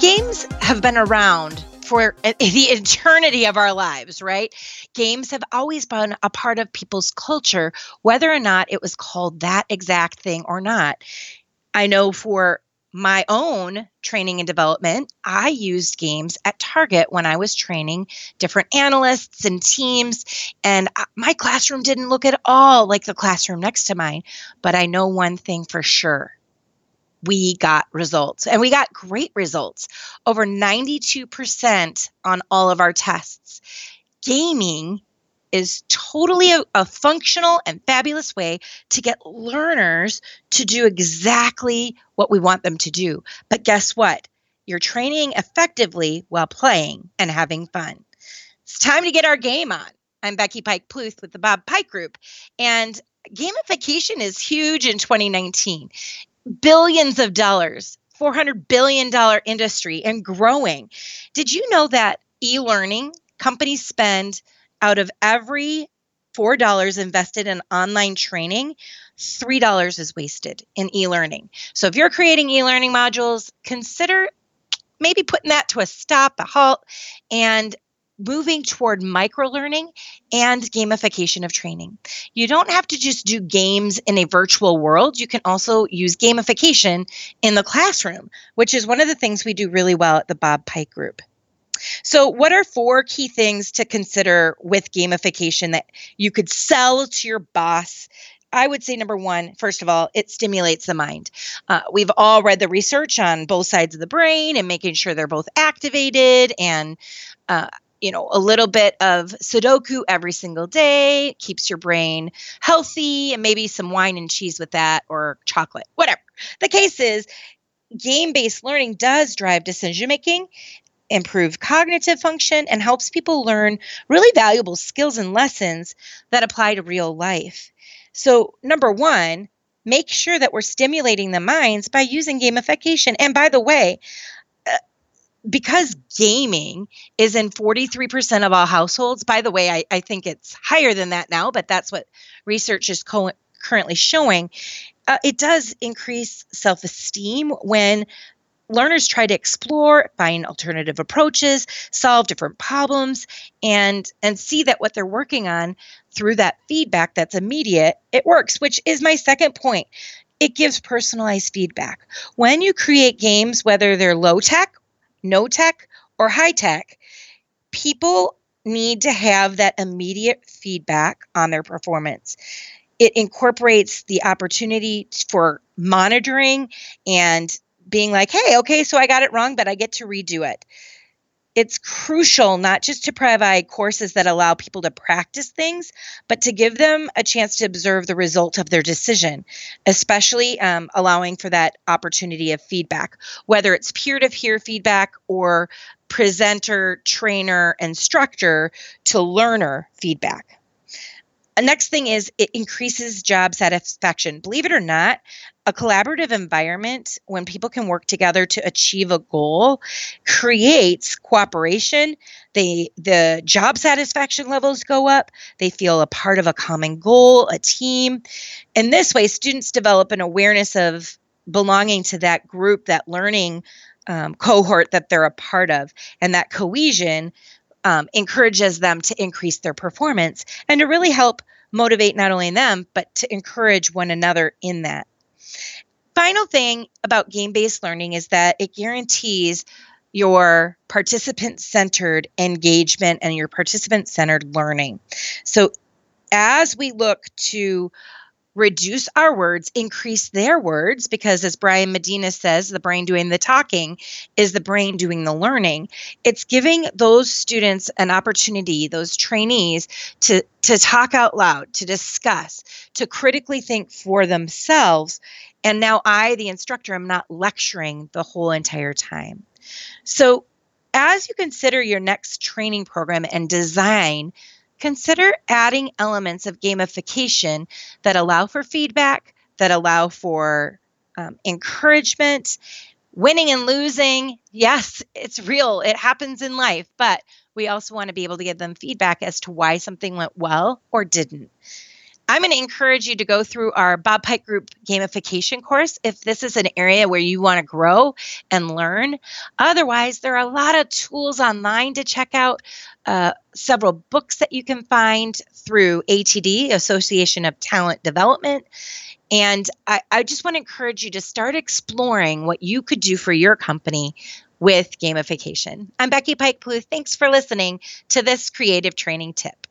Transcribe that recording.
Games have been around for the eternity of our lives, right? Games have always been a part of people's culture, whether or not it was called that exact thing or not. I know for my own training and development, I used games at Target when I was training different analysts and teams. And my classroom didn't look at all like the classroom next to mine. But I know one thing for sure we got results and we got great results over 92% on all of our tests. Gaming is totally a, a, functional and fabulous way to get learners to do exactly what we want them to do. But guess what? You're training effectively while playing and having fun. It's time to get our game on. I'm Becky Pike Pluth with the Bob Pike Group, and gamification is huge in 2019 billions of dollars, $400 billion industry and growing. Did you know that e learning companies spend out of every $4 invested in online training, $3 is wasted in e learning. So if you're creating e learning modules, consider maybe putting that to a stop, a halt, and moving toward micro learning and gamification of training. You don't have to just do games in a virtual world. You can also use gamification in the classroom, which is one of the things we do really well at the Bob Pike Group. So, what are four key things to consider with gamification that you could sell to your boss I would say number one, first of all, it stimulates the mind. Uh, we've all read the research on both sides of the brain and making sure they're both activated and uh, you know, a little bit of Sudoku every single day keeps your brain healthy, and maybe some wine and cheese with that or chocolate, whatever. The case is, game based learning does drive decision making, improve cognitive function, and helps people learn really valuable skills and lessons that apply to real life. So, number one, make sure that we're stimulating the minds by using gamification. And by the way, because gaming is in 43% of all households, by the way, I, I think it's higher than that now, but that's what research is co- currently showing. Uh, it does increase self esteem when learners try to explore find alternative approaches solve different problems and and see that what they're working on through that feedback that's immediate it works which is my second point it gives personalized feedback when you create games whether they're low tech no tech or high tech, people need to have that immediate feedback on their performance. It incorporates the opportunity for monitoring and being like, hey, okay, so I got it wrong, but I get to redo it it's crucial not just to provide courses that allow people to practice things, but to give them a chance to observe the result of their decision, especially um, allowing for that opportunity of feedback, whether it's peer to peer feedback or presenter, trainer, instructor to learner feedback. Next thing is it increases job satisfaction. Believe it or not, a collaborative environment when people can work together to achieve a goal creates cooperation. They the job satisfaction levels go up. They feel a part of a common goal a team. In this way students develop an awareness of belonging to that group that learning um, cohort that they're a part of and that cohesion um, encourages them to increase their performance and to really help motivate not only them but to encourage one another in that Final thing about game based learning is that it guarantees your participant centered engagement and your participant centered learning. So, as we look to reduce our words, increase their words, because as Brian Medina says, the brain doing the talking is the brain doing the learning. It's giving those students an opportunity, those trainees, to, to talk out loud, to discuss, to critically think for themselves. And now I, the instructor, am not lecturing the whole entire time. So as you consider your next training program and design, consider adding elements of gamification that allow for feedback, that allow for um, encouragement, winning and losing. Yes, it's real, it happens in life, but we also want to be able to give them feedback as to why something went well or didn't. I'm going to encourage you to go through our Bob Pike Group gamification course if this is an area where you want to grow and learn. Otherwise, there are a lot of tools online to check out, uh, several books that you can find through ATD, Association of Talent Development. And I, I just want to encourage you to start exploring what you could do for your company with gamification. I'm Becky Pike Pluth. Thanks for listening to this creative training tip.